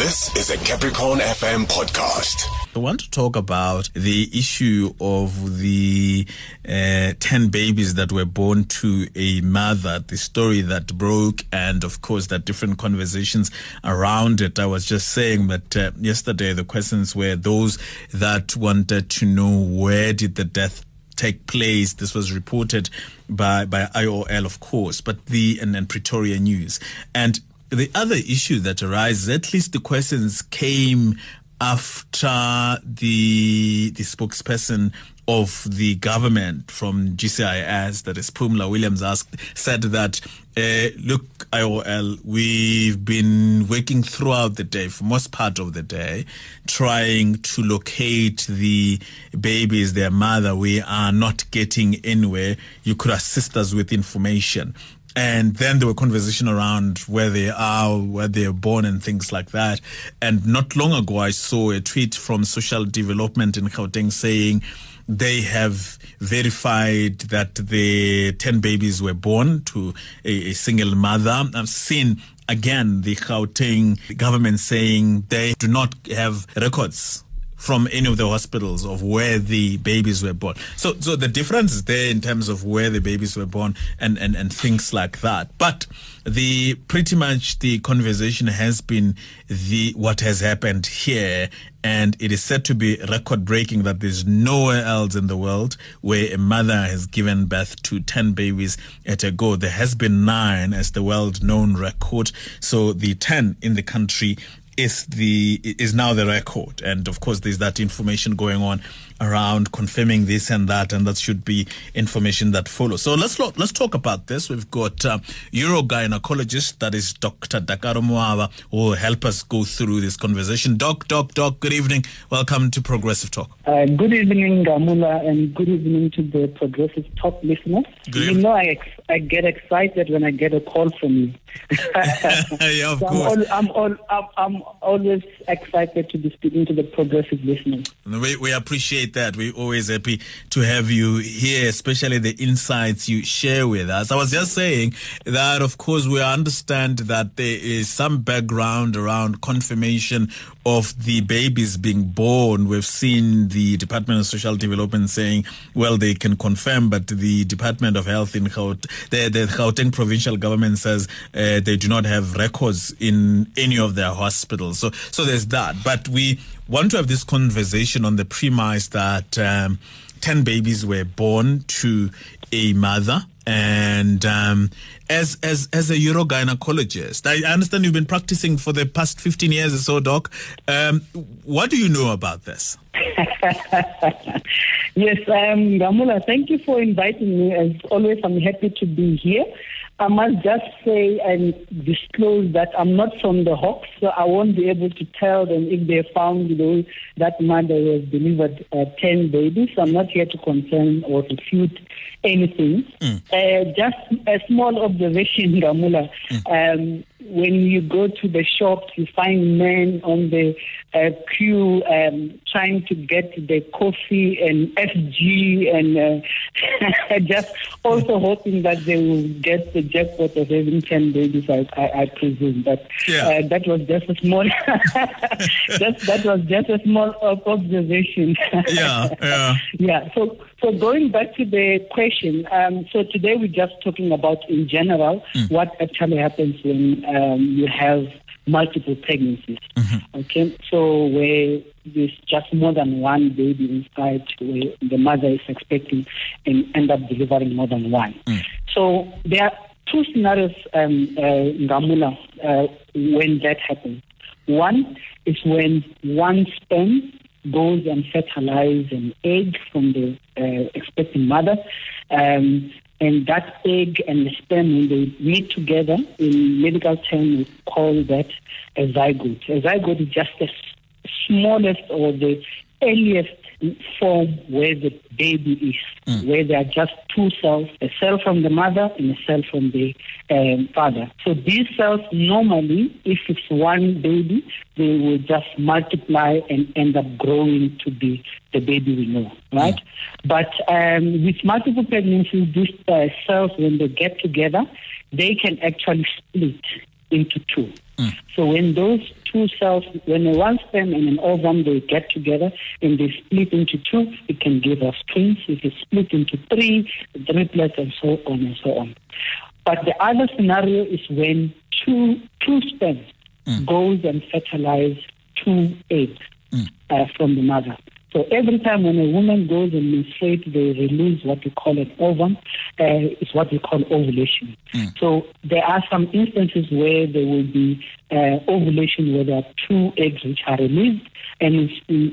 This is a Capricorn FM podcast. I want to talk about the issue of the uh, 10 babies that were born to a mother, the story that broke, and of course, that different conversations around it. I was just saying that uh, yesterday the questions were those that wanted to know where did the death take place. This was reported by, by IOL, of course, but the, and, and Pretoria News. And the other issue that arises, at least the questions came after the the spokesperson of the government from GCIS, that is Pumla Williams, asked said that, uh, look, IOL, we've been working throughout the day, for most part of the day, trying to locate the babies, their mother. We are not getting anywhere. You could assist us with information and then there were conversation around where they are, where they're born, and things like that. And not long ago, I saw a tweet from Social Development in Gauteng saying they have verified that the 10 babies were born to a, a single mother. I've seen again the Gauteng government saying they do not have records from any of the hospitals of where the babies were born. So, so the difference is there in terms of where the babies were born and, and, and things like that. But the pretty much the conversation has been the what has happened here, and it is said to be record breaking that there's nowhere else in the world where a mother has given birth to 10 babies at a go. There has been nine as the world known record. So the 10 in the country is the is now the record. And of course there's that information going on around confirming this and that and that should be information that follows. So let's let's talk about this. We've got uh, urogynecologist that is dr Dakalo Muavha who will help us go through this conversation. Doc doc doc good evening. Welcome to progressive talk. Uh, good evening Gamula, and good evening to the progressive talk listeners. Good you know I, ex- I get excited when i get a call from you. Yeah, of so course. I'm, all, I'm, I'm, I'm, always excited to be speaking to the progressive listeners. We, we appreciate that. We're always happy to have you here, especially the insights you share with us. I was just saying that, of course, we understand that there is some background around confirmation of the babies being born. We've seen the Department of Social Development saying, well, they can confirm, but the Department of Health in Gaut- the, the Gauteng provincial government says uh, they do not have records in any of their hospitals. So, so there's that. But we want to have this conversation on the premise that um, 10 babies were born to a mother and um, as as as a urogynecologist, I understand you've been practicing for the past 15 years or so, Doc. Um, what do you know about this? yes, um, Gamula, thank you for inviting me. As always, I'm happy to be here. I must just say and disclose that I'm not from the Hawks, so I won't be able to tell them if they found you know, that mother has delivered uh, 10 babies. I'm not here to confirm or refute anything. Mm. Uh, just a small observation, Ramula. Mm. Um, when you go to the shops, you find men on the uh, queue um, trying to get the coffee and FG and uh, just also hoping that they will get the jackpot of having 10 babies, I, I, I presume. But yeah. uh, that was just a small, just, that was just a small observation. yeah, yeah. Yeah, so, so going back to the question, um, so today we're just talking about in general mm. what actually happens when um, you have multiple pregnancies. Mm-hmm. Okay, so where there's just more than one baby inside, where the mother is expecting and end up delivering more than one. Mm. So there are two scenarios, um, uh, Ngamula, uh, when that happens. One is when one sperm goes and fertilizes an egg from the uh, expecting mother. Um, and that egg and the sperm, when they meet together, in medical terms, we call that a zygote. A zygote is just the smallest or the earliest form where the baby is, mm. where there are just two cells, a cell from the mother and a cell from the um, father. So these cells normally, if it's one baby, they will just multiply and end up growing to be the baby we know, right? Mm. But um, with multiple pregnancies, these uh, cells, when they get together, they can actually split into two. So when those two cells, when a one sperm and an ovum, they get together and they split into two, it can give us twins. If it's split into three, triplets, and so on and so on. But the other scenario is when two two sperms goes and fertilize two eggs uh, from the mother. So every time when a woman goes and menstruates, they release what we call an ovum. Uh, it's what we call ovulation. So there are some instances where there will be uh, ovulation where there are two eggs which are released, and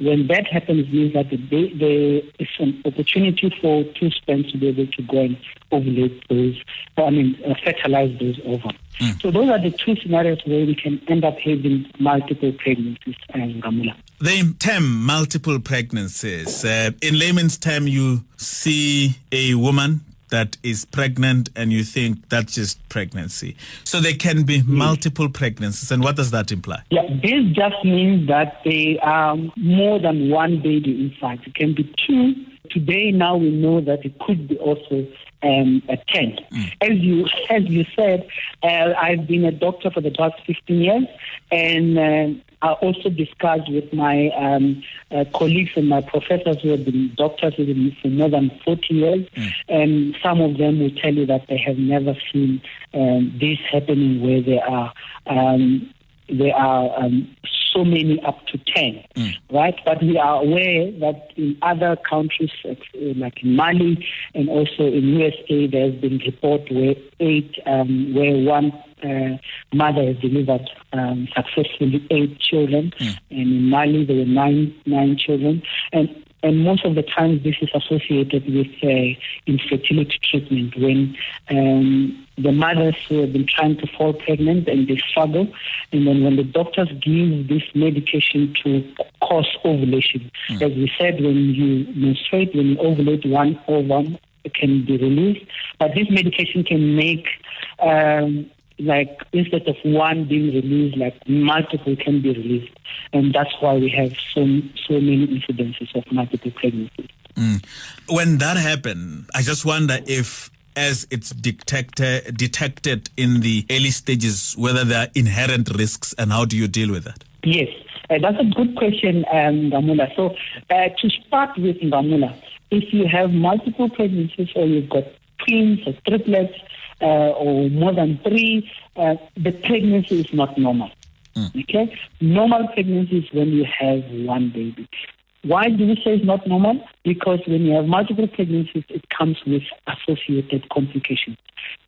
when that happens, it means that there is an opportunity for two sperms to be able to go and ovulate those, I mean, uh, fertilize those ovum. So those are the two scenarios where we can end up having multiple pregnancies, uh, Ngamula. The term multiple pregnancies, uh, in layman's term, you see a woman that is pregnant and you think that's just pregnancy. So there can be multiple pregnancies. And what does that imply? Yeah, this just means that there are more than one baby inside. It can be two. Today, now we know that it could be also um, a ten. As you as you said, uh, I've been a doctor for the past 15 years, and uh, I also discussed with my um, uh, colleagues and my professors who have been doctors for more than 40 years, and some of them will tell you that they have never seen um, this happening where they are um, there are um, so many up to 10, right? But we are aware that in other countries, like, like in Mali and also in USA, there's been report where eight, um, where one uh, mother has delivered um, successfully eight children, and in Mali there were nine nine children, and and most of the time this is associated with uh, infertility treatment when um, the mothers who have been trying to fall pregnant and they struggle, and then when the doctors give this medication to cause ovulation, as we said, when you menstruate, when you ovulate, one ovum can be released, but this medication can make um, like instead of one being released, like multiple can be released, and that's why we have so so many incidences of multiple pregnancies. When that happened, I just wonder if as it's detected detected in the early stages, whether there are inherent risks and how do you deal with that? Yes, uh, that's a good question, um, Ngamula. So, uh, to start with, Ngamula, if you have multiple pregnancies or you've got twins or triplets uh, or more than three, uh, the pregnancy is not normal. Okay? Normal pregnancy is when you have one baby. Why do we say it's not normal? Because when you have multiple pregnancies, it comes with associated complications.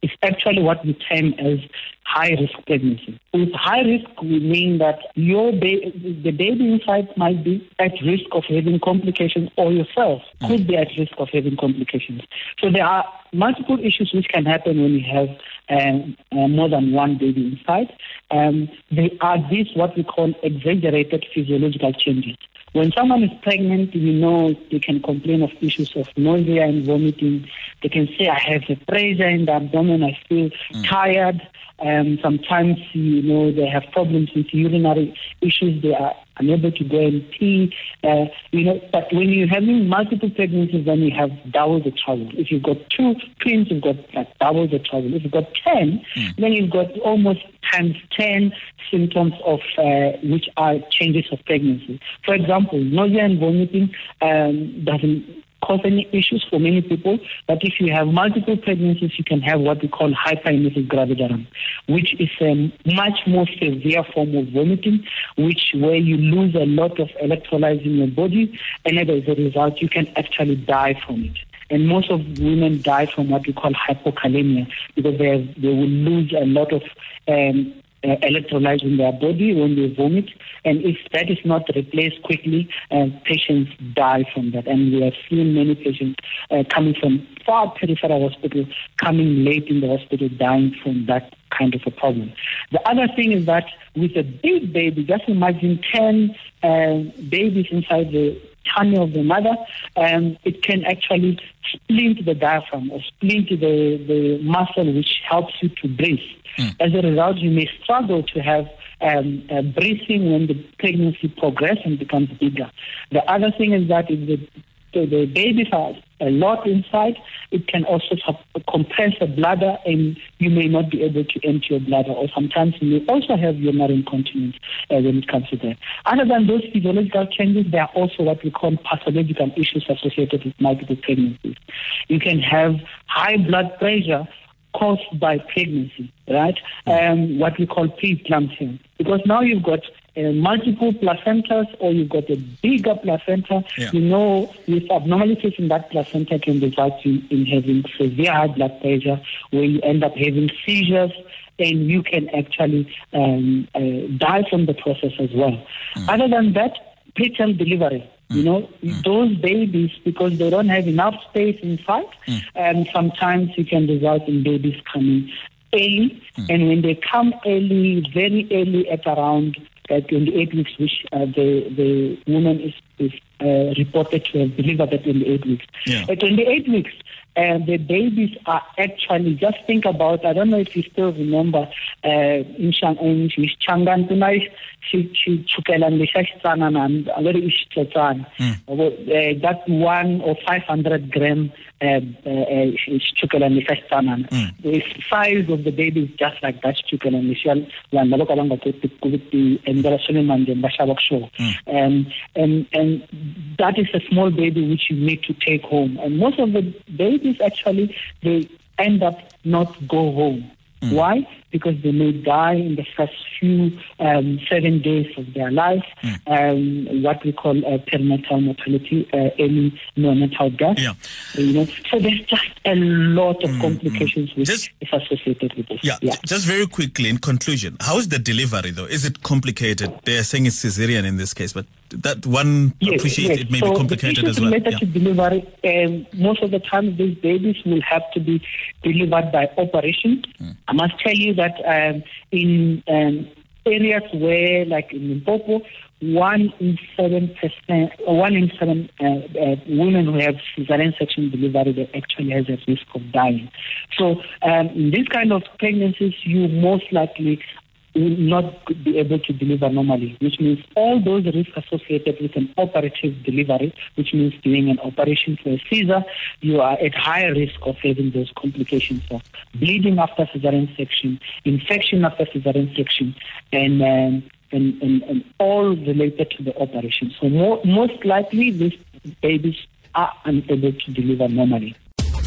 It's actually what we term as high risk pregnancy. With high risk, we mean that your ba- the baby inside might be at risk of having complications, or yourself could be at risk of having complications. So there are multiple issues which can happen when you have um, uh, more than one baby inside. Um, they are these what we call exaggerated physiological changes. When someone is pregnant, you know they can complain of issues of nausea and vomiting. They can say, I have a pressure in the abdomen, I feel tired. Um, sometimes, you know, they have problems with urinary issues. They are unable to go and pee. Uh, you know, but when you're having multiple pregnancies, then you have double the trouble. If you've got two twins, you've got like double the trouble. If you've got ten, then you've got almost times ten symptoms of uh, which are changes of pregnancy. For example, nausea and vomiting um, doesn't cause any issues for many people. But if you have multiple pregnancies, you can have what we call hyperemesis gravidarum, which is a much more severe form of vomiting, which where you lose a lot of electrolytes in your body, and as a result, you can actually die from it. And most of women die from what we call hypokalemia because they have, they will lose a lot of um, uh, electrolytes in their body when they vomit. And if that is not replaced quickly, uh, patients die from that. And we have seen many patients uh, coming from far peripheral hospitals, coming late in the hospital, dying from that kind of a problem. The other thing is that with a big baby, just imagine 10 uh, babies inside the tummy of the mother, um, it can actually splint the diaphragm or splint the, the muscle which helps you to breathe. As a result, you may struggle to have um, uh, breathing when the pregnancy progresses and becomes bigger. The other thing is that if the, the, are a lot inside, it can also compress the bladder and you may not be able to empty your bladder or sometimes you may also have urinary incontinence uh, when it comes to that. Other than those physiological changes, there are also what we call pathological issues associated with multiple pregnancies. You can have high blood pressure caused by pregnancy, right? Um, what we call preeclampsia. Because now you've got uh, multiple placentas or you've got a bigger placenta, yeah. you know, with abnormalities in that placenta can result in, in having severe high blood pressure where you end up having seizures and you can actually um, uh, die from the process as well. Mm. Other than that, preterm delivery. Mm. You know, mm. those babies, because they don't have enough space inside, mm. and sometimes it can result in babies coming early. Mm. And when they come early, very early at around uh, 28 weeks, which uh, the, the woman is, is uh, reported to have delivered at 28 weeks. Yeah. At 28 weeks, and the babies are actually just think about I don't know if you still remember uh in Changan tonight she she chukela lesha xitsanana a very xitsotswana hmm. that one or 500 gram uh, uh, chukela lesha xitsanana the size of the baby is just like that chukela lesha vanhu lava ka va nga koti ku ti endlela swa le mandleni va xava ku and and and that is a small baby which you need to take home and most of the babies babies actually they end up not go home. Mm. Why? Because they may die in the first few um, seven days of their life, mm. um, what we call uh, perinatal mortality, uh, early neonatal death. Yeah. You know, so there's just a lot of mm, complications which just, is associated with this. Yeah, yeah. Just very quickly, in conclusion, how is the delivery though? Is it complicated? They're saying it's cesarean in this case, but that one yes, appreciate yes. it may so be complicated as well. Related yeah. to delivery, um, most of the time these babies will have to be delivered by operation. Mm. I must tell you that um, in um, areas where, like in Limpopo, one in seven percent, one in seven uh, uh, women who have cesarean section delivery, they actually has a risk of dying. So um, in these kind of pregnancies, you most likely will not be able to deliver normally, which means all those risks associated with an operative delivery, which means doing an operation for a Caesar, you are at higher risk of having those complications of bleeding after cesarean section, infection after cesarean section, and um, and, and, and, all related to the operation. So more, most likely these babies are unable to deliver normally.